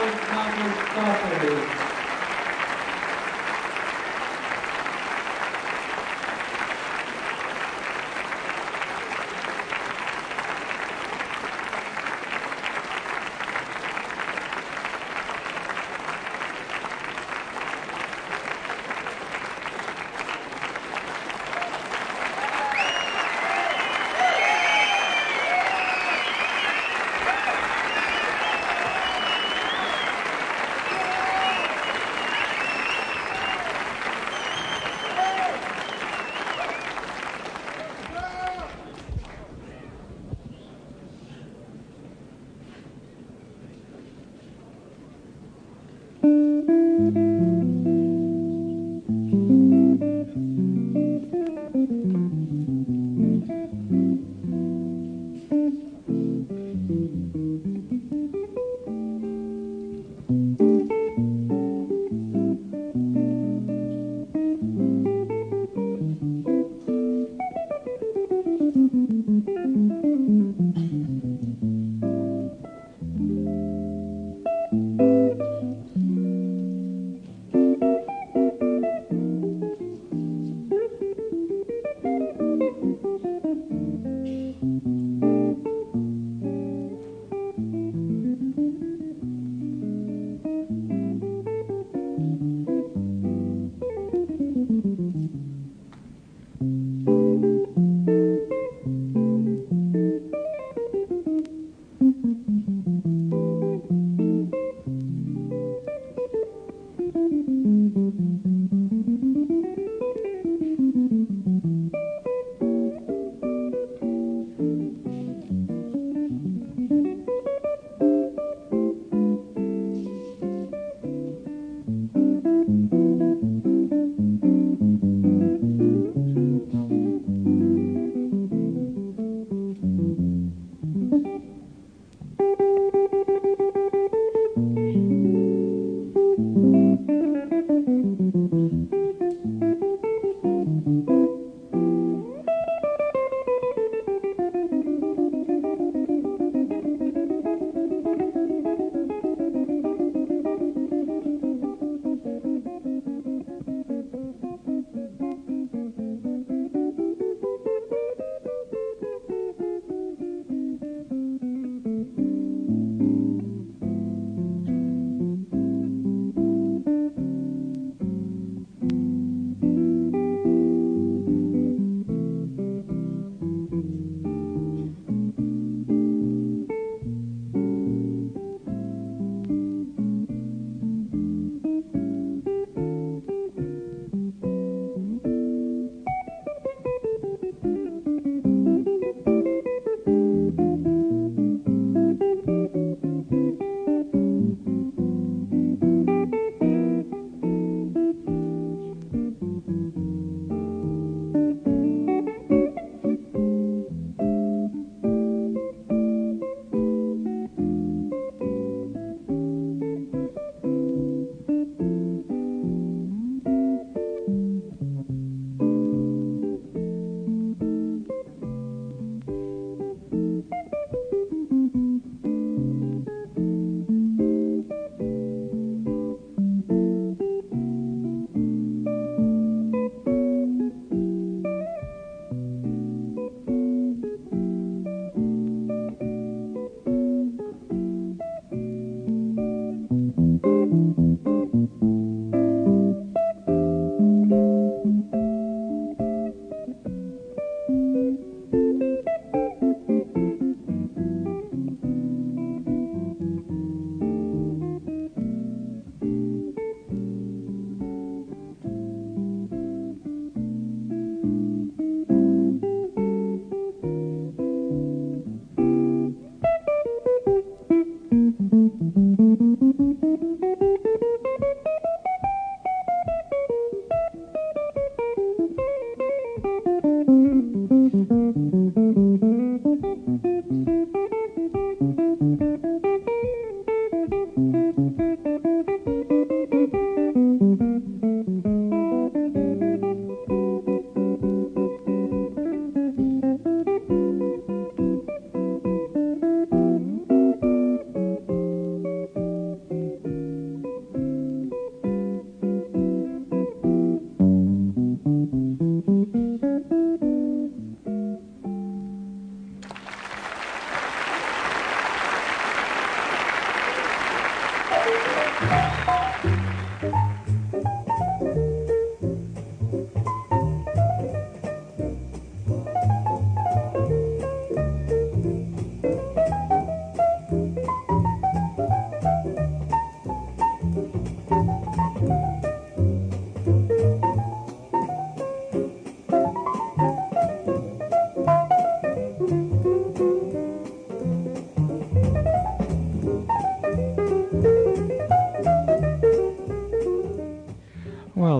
Carlos Magnus Cóceres.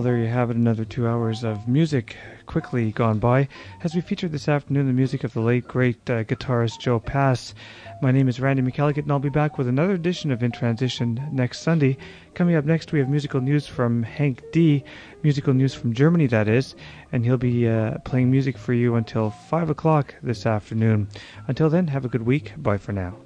Novak it, another two hours of music quickly gone by as we featured this afternoon the music of the late great uh, guitarist Joe Pass. My name is Randy McElligott and I'll be back with another edition of In Transition next Sunday. Coming up next we have musical news from Hank D, musical news from Germany that is, and he'll be uh, playing music for you until 5 o'clock this afternoon. Until then, have a good week. Bye for now.